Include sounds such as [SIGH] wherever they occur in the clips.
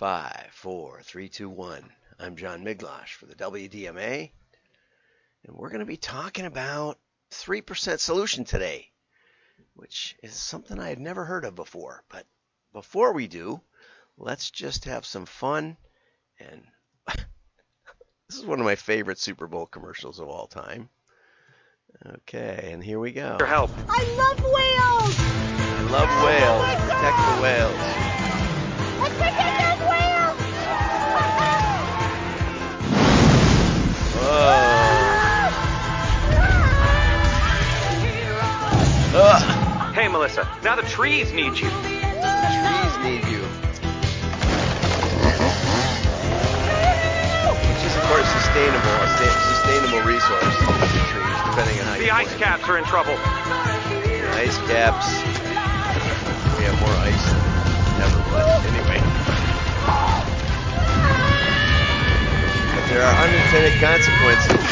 Five, four, three, two, one. I'm John Miglautsch for the WDMA, and we're going to be talking about 3% solution today, which is something I had never heard of before. But before we do, let's just have some fun. And [LAUGHS] this is one of my favorite Super Bowl commercials of all time. Okay, and here we go. Your help. I love whales! I love whales. Protect the whales. The trees need you. Trees need you. Which is, of course, sustainable, a sta- sustainable resource, the trees, depending on how you The ice plant. caps are in trouble. The ice caps. We have more ice than ever, but anyway. But there are unintended consequences.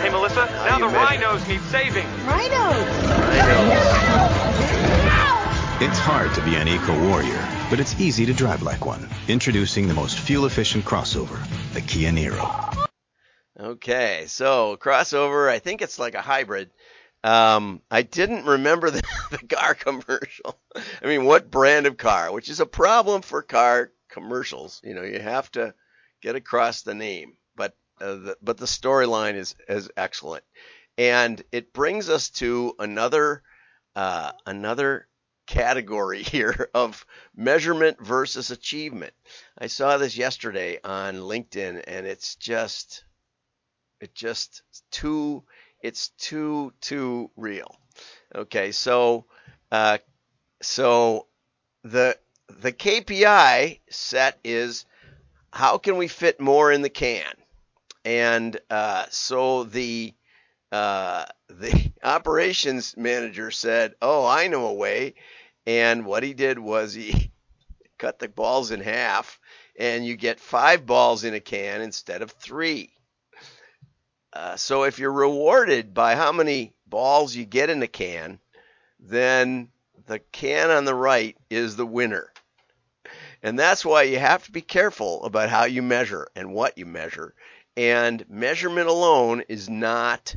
Hey, Melissa. How Now the measure- rhinos need saving. Rhinos! I know. It's hard to be an eco warrior, but it's easy to drive like one. Introducing the most fuel efficient crossover, the Kia Niro. Okay, so crossover, I think it's like a hybrid. Um, I didn't remember [LAUGHS] the, the car commercial. I mean, what brand of car, which is a problem for car commercials. You know, you have to get across the name, but uh, the, but the storyline is is excellent, and it brings us to another uh, another category [LAUGHS] here of measurement versus achievement. I saw this yesterday on LinkedIn, and it's just it just too it's too too real. Okay so uh so the the kpi set is how can we fit more in the can? And uh so the uh [LAUGHS] the operations manager said oh i know a way and what he did was he [LAUGHS] cut the balls in half and you get five balls in a can instead of three uh, so if you're rewarded by how many balls you get in a can, then the can on the right is the winner. And that's why you have to be careful about how you measure and what you measure. And measurement alone is not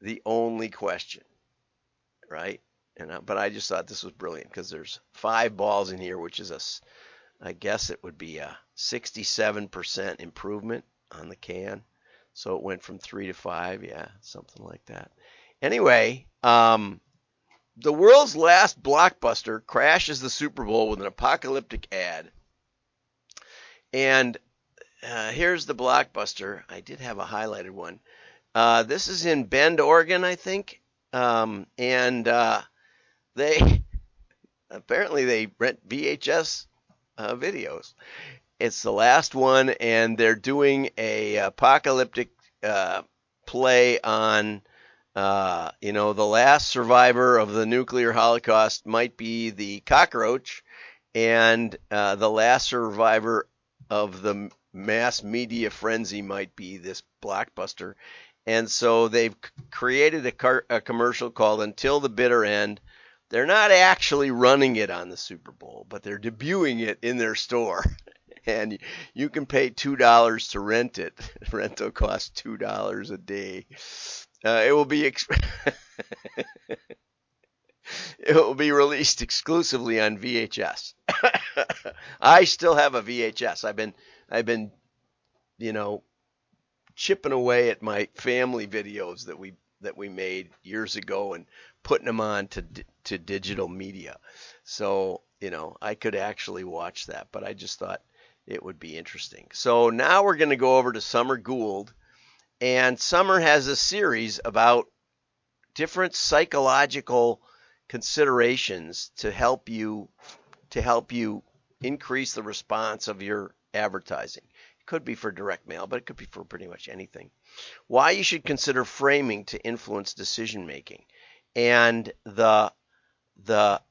the only question, right? But I just thought this was brilliant because there's five balls in here, which is a, I guess it would be a 67% improvement on the can. So it went from three to five, yeah, something like that. Anyway, um, the world's last blockbuster crashes the Super Bowl with an apocalyptic ad. And uh, here's the blockbuster. I did have a highlighted one. Uh, this is in Bend, Oregon, I think. Um, and uh, they [LAUGHS] apparently they rent VHS uh, videos. It's the last one and they're doing a apocalyptic uh, play on uh, you know the last survivor of the nuclear holocaust might be the cockroach and uh, the last survivor of the mass media frenzy might be this blockbuster. And so they've created a, car- a commercial called until the bitter end they're not actually running it on the super bowl but they're debuting it in their store [LAUGHS] and you can pay two dollars to rent it. [LAUGHS] Rental costs two dollars a day. Uh, it will be [LAUGHS] it will be released exclusively on VHS. I still have a VHS. I've been I've been you know chipping away at my family videos that we that we made years ago and putting them on to to digital media. So you know I could actually watch that, but I just thought it would be interesting. So now we're going to go over to Summer Gould, and Summer has a series about different psychological considerations to help you to help you increase the response of your advertising. Could be for direct mail, but it could be for pretty much anything. Why you should consider framing to influence decision making. And the the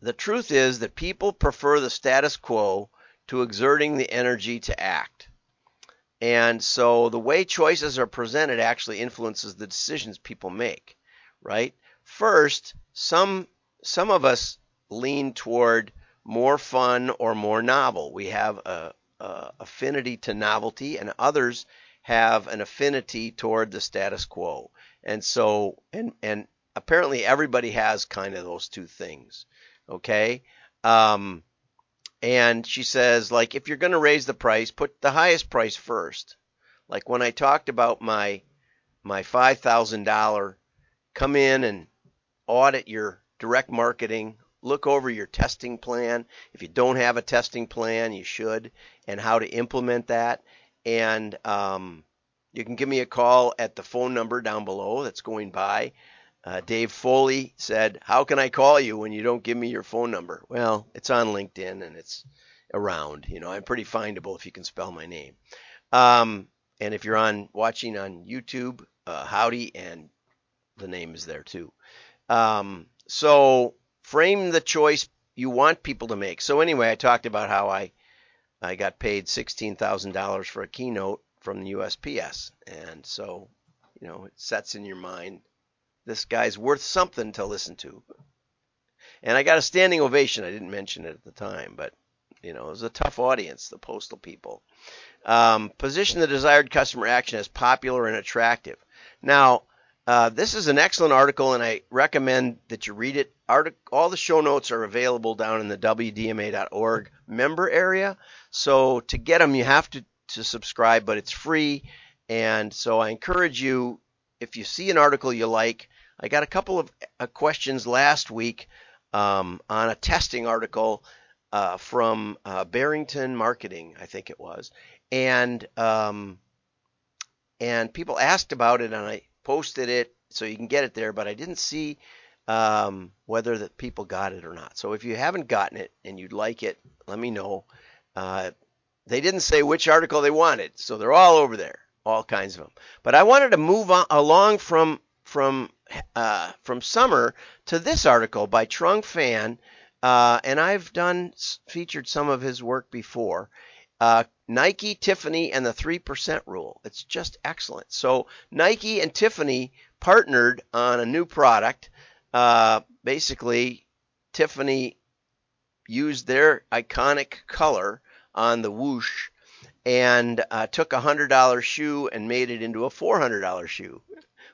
the truth is that people prefer the status quo to exerting the energy to act. And so the way choices are presented actually influences the decisions people make, right? First, some some of us lean toward more fun or more novel. We have a, a affinity to novelty, and others have an affinity toward the status quo. And so, and and apparently everybody has kind of those two things. Okay. Um, and she says, like, if you're going to raise the price, put the highest price first. Like when I talked about my my five thousand dollar, come in and audit your direct marketing, look over your testing plan. If you don't have a testing plan, you should, and how to implement that. And um, you can give me a call at the phone number down below that's going by. Uh, Dave Foley said, How can I call you when you don't give me your phone number? Well, it's on LinkedIn and it's around. You know, I'm pretty findable if you can spell my name. Um, and if you're on watching on YouTube, uh, howdy, and the name is there too. Um, so frame the choice you want people to make. So anyway, I talked about how I I got paid sixteen thousand dollars for a keynote from the USPS, and so you know it sets in your mind this guy's worth something to listen to. And I got a standing ovation. I didn't mention it at the time, but you know it was a tough audience, the postal people. Um, position the desired customer action as popular and attractive. Now, uh, this is an excellent article, and I recommend that you read it. All the show notes are available down in the WDMA.org member area. So to get them, you have to, to subscribe, but it's free. And so I encourage you, if you see an article you like, I got a couple of uh, questions last week um, on a testing article uh, from uh, Barrington Marketing, I think it was, and um, and people asked about it, and I posted it so you can get it there, but I didn't see um, whether the people got it or not. So if you haven't gotten it and you'd like it, let me know. Uh, they didn't say which article they wanted, so they're all over there, all kinds of them. But I wanted to move on, along from from uh, from summer to this article by Trung Phan, uh, and I've done featured some of his work before. Uh, Nike, Tiffany, and the 3% rule. It's just excellent. So, Nike and Tiffany partnered on a new product. Uh, basically, Tiffany used their iconic color on the whoosh and uh, took a $100 shoe and made it into a $400 shoe.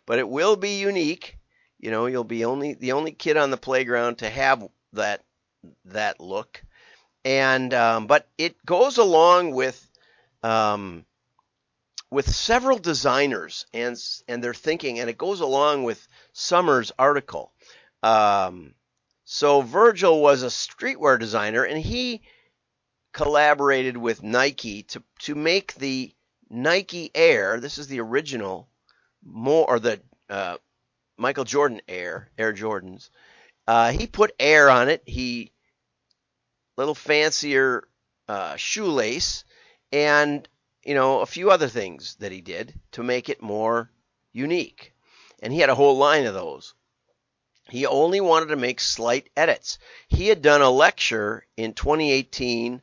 But it will be unique. You know, you'll be only the only kid on the playground to have that that look and um, but it goes along with um, with several designers and and their thinking, and it goes along with Summer's article. Um, so Virgil was a streetwear designer, and he collaborated with Nike to to make the Nike Air. This is the original, more or the uh, Michael Jordan Air Air Jordans. Uh, he put air on it. He little fancier uh, shoelace, and you know a few other things that he did to make it more unique. And he had a whole line of those. He only wanted to make slight edits. He had done a lecture in 2018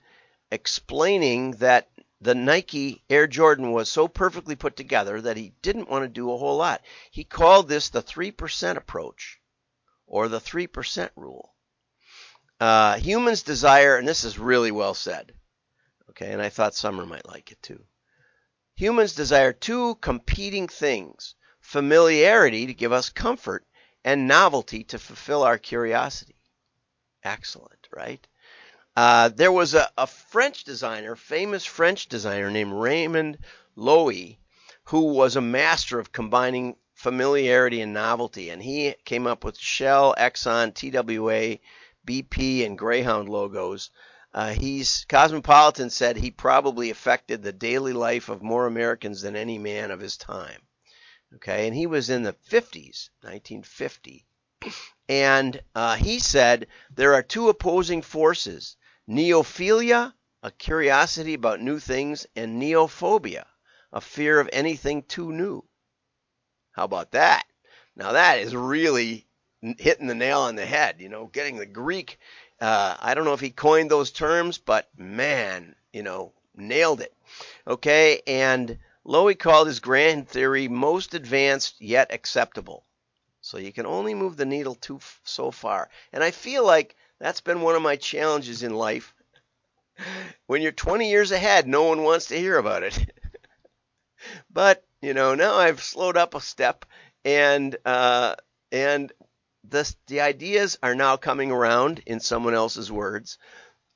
explaining that the Nike Air Jordan was so perfectly put together that he didn't want to do a whole lot. He called this the 3% approach or the 3% rule. Uh, humans desire, and this is really well said, okay, and I thought Summer might like it too. Humans desire two competing things familiarity to give us comfort, and novelty to fulfill our curiosity. Excellent, right? Uh, there was a, a, French designer, famous French designer named Raymond Loewy, who was a master of combining familiarity and novelty, and he came up with Shell, Exxon, TWA, BP and Greyhound logos. Uh, he's Cosmopolitan said he probably affected the daily life of more Americans than any man of his time. Okay, and he was in the 50s, 1950, and uh, he said there are two opposing forces: neophilia, a curiosity about new things, and neophobia, a fear of anything too new. How about that? Now that is really hitting the nail on the head. You know, getting the Greek. Uh, I don't know if he coined those terms, but man, you know, nailed it. Okay, and Loewy called his grand theory most advanced yet acceptable. So you can only move the needle too so far. And I feel like That's been one of my challenges in life. [LAUGHS] When you're 20 years ahead, no one wants to hear about it. [LAUGHS] but you know, now I've slowed up a step, and uh, and the the ideas are now coming around in someone else's words,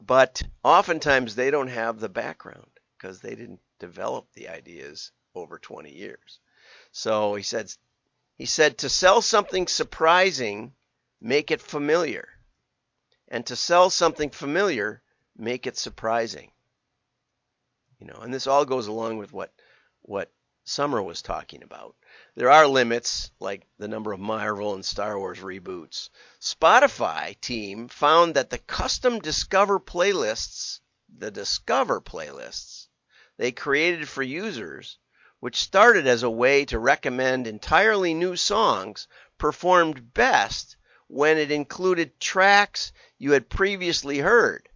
but oftentimes they don't have the background because they didn't develop the ideas over 20 years. So he said he said to sell something surprising, make it familiar. And to sell something familiar, make it surprising. You know, and this all goes along with what what Summer was talking about. There are limits, like the number of Marvel and Star Wars reboots. Spotify team found that the custom Discover playlists, the Discover playlists, they created for users, which started as a way to recommend entirely new songs, performed best when it included tracks you had previously heard.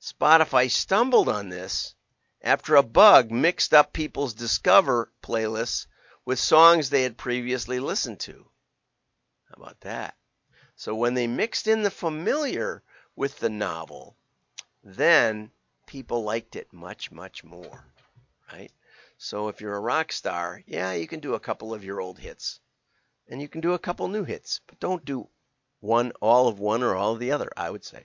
Spotify stumbled on this after a bug mixed up people's Discover playlists with songs they had previously listened to. How about that? So when they mixed in the familiar with the novel, then people liked it much, much more, right? So if you're a rock star, yeah, you can do a couple of your old hits and you can do a couple new hits, but don't do one, all of one or all of the other, I would say.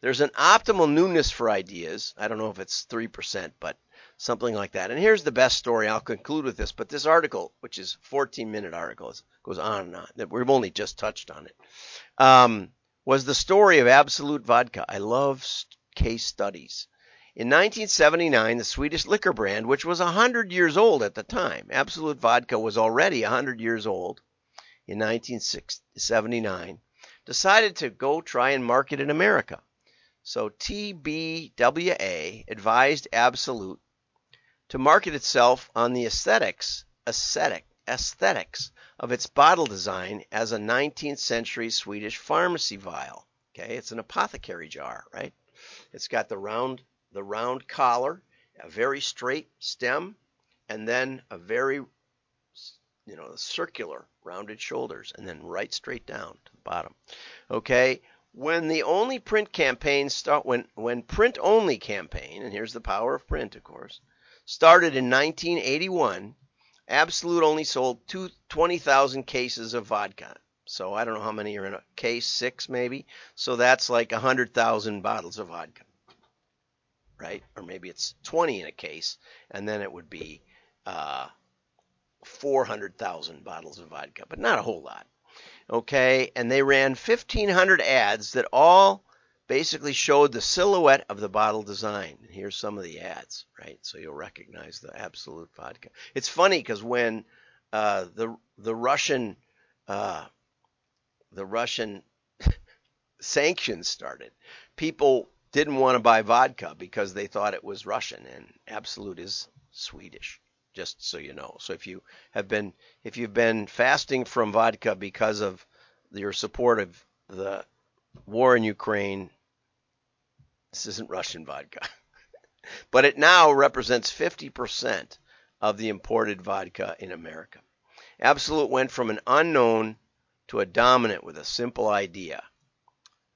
There's an optimal newness for ideas. I don't know if it's 3%, but something like that. And here's the best story. I'll conclude with this, but this article, which is 14 minute article, goes on and on. That We've only just touched on it. Um, was the story of Absolut Vodka. I love case studies. In 1979, the Swedish liquor brand, which was 100 years old at the time, Absolut Vodka was already 100 years old in 1979, decided to go try and market in America. So TBWA advised Absolut to market itself on the aesthetics, aesthetic, aesthetics of its bottle design as a 19th century Swedish pharmacy vial. Okay, it's an apothecary jar, right? It's got the round the round collar, a very straight stem, and then a very you know, circular rounded shoulders and then right straight down to the bottom. Okay? when the only print campaign start when when print only campaign and here's the power of print of course started in 1981 absolut only sold two, 20,000 cases of vodka so i don't know how many are in a case 6 maybe so that's like 100,000 bottles of vodka right or maybe it's 20 in a case and then it would be uh, 400,000 bottles of vodka but not a whole lot okay, and they ran 1,500 ads that all basically showed the silhouette of the bottle design. And here's some of the ads, right? So you'll recognize the Absolut vodka. It's funny because when uh, the the Russian uh, the Russian [LAUGHS] sanctions started, people didn't want to buy vodka because they thought it was Russian, and Absolut is Swedish just so you know. So if you have been if you've been fasting from vodka because of your support of the war in Ukraine, this isn't Russian vodka. [LAUGHS] but it now represents 50% of the imported vodka in America. Absolut went from an unknown to a dominant with a simple idea.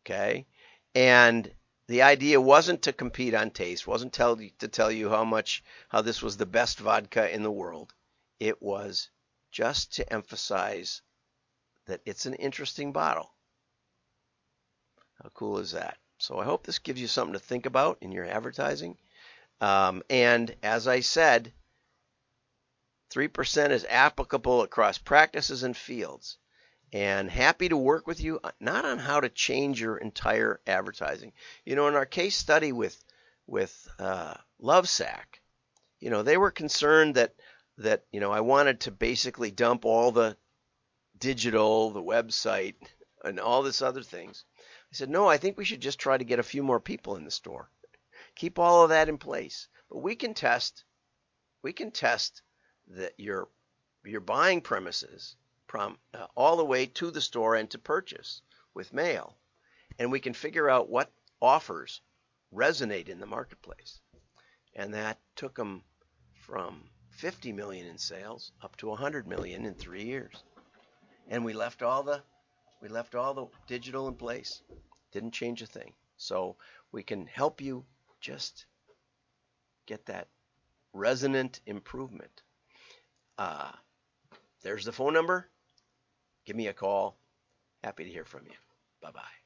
Okay? And the idea wasn't to compete on taste, wasn't tell, to tell you how much how this was the best vodka in the world. It was just to emphasize that it's an interesting bottle. How cool is that? So I hope this gives you something to think about in your advertising. Um, and as I said, 3% is applicable across practices and fields and happy to work with you, uh, not on how to change your entire advertising. You know, in our case study with with uh, Lovesac, you know, they were concerned that that you know I wanted to basically dump all the digital, the website, [LAUGHS] and all this other things. I said, no, I think we should just try to get a few more people in the store. Keep all of that in place, but we can test. We can test that your your buying premises from uh, all the way to the store and to purchase with mail. And we can figure out what offers resonate in the marketplace. And that took them from 50 million in sales up to 100 million in 3 years. And we left all the we left all the digital in place. Didn't change a thing. So we can help you just get that resonant improvement. Uh, there's the phone number. Give me a call. Happy to hear from you. Bye bye.